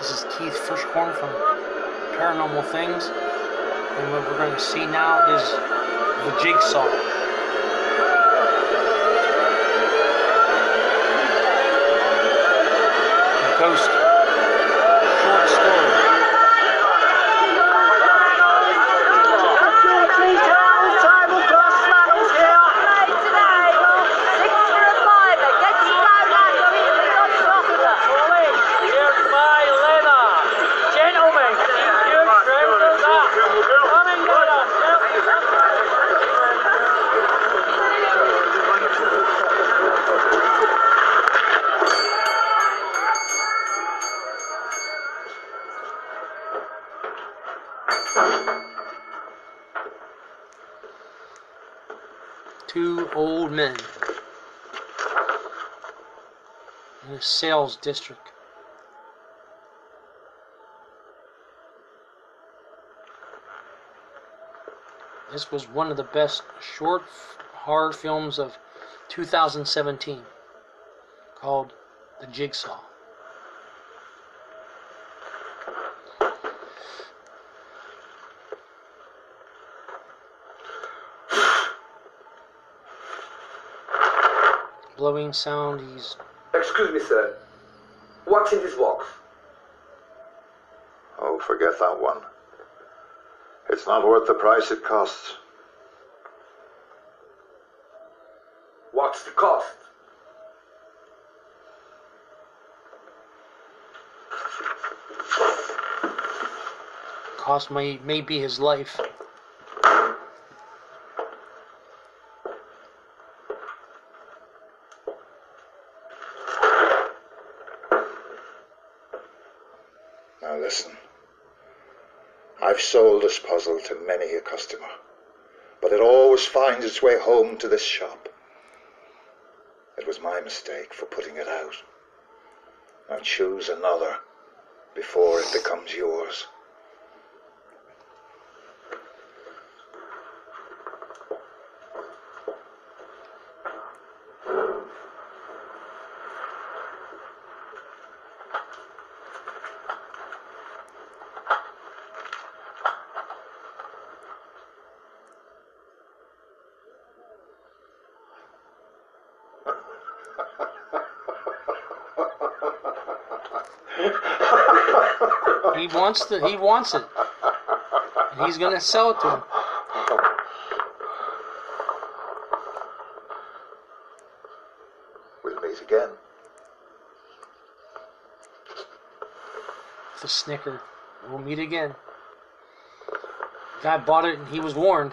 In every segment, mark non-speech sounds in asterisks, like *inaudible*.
This is Keith Frischkorn from Paranormal Things. And what we're going to see now is the jigsaw. Two old men in a sales district. This was one of the best short horror films of 2017 called The Jigsaw. Blowing sound, he's Excuse me, sir. What's in this box? Oh, forget that one. It's not worth the price it costs. What's the cost? cost may, may be his life. Now listen. I've sold this puzzle to many a customer, but it always finds its way home to this shop. It was my mistake for putting it out. Now choose another before it becomes yours. He wants the he wants it. And he's gonna sell it to him. We'll meet again. The snicker. We'll meet again. Guy bought it and he was warned.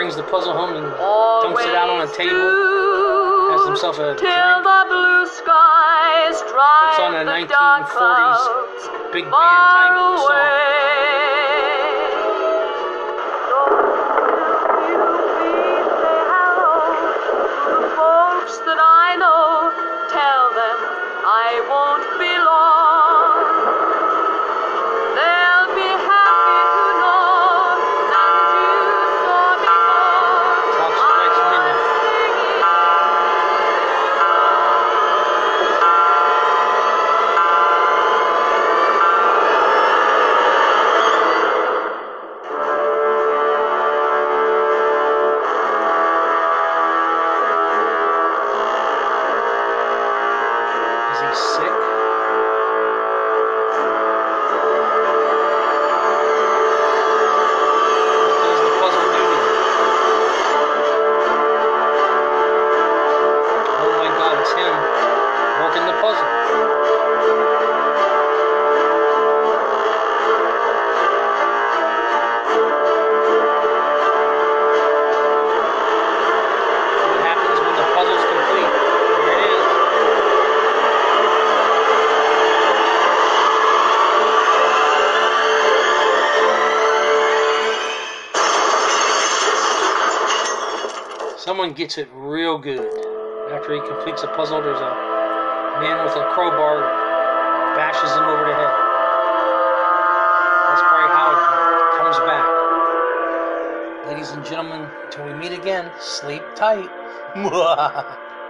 brings the puzzle home and dumps it out on a table. has himself a till drink, the blue skies drive puts on a 1940s big band type song. Someone gets it real good. After he completes a puzzle, there's a man with a crowbar bashes him over the head. That's probably how it comes back. Ladies and gentlemen, until we meet again, sleep tight. *laughs*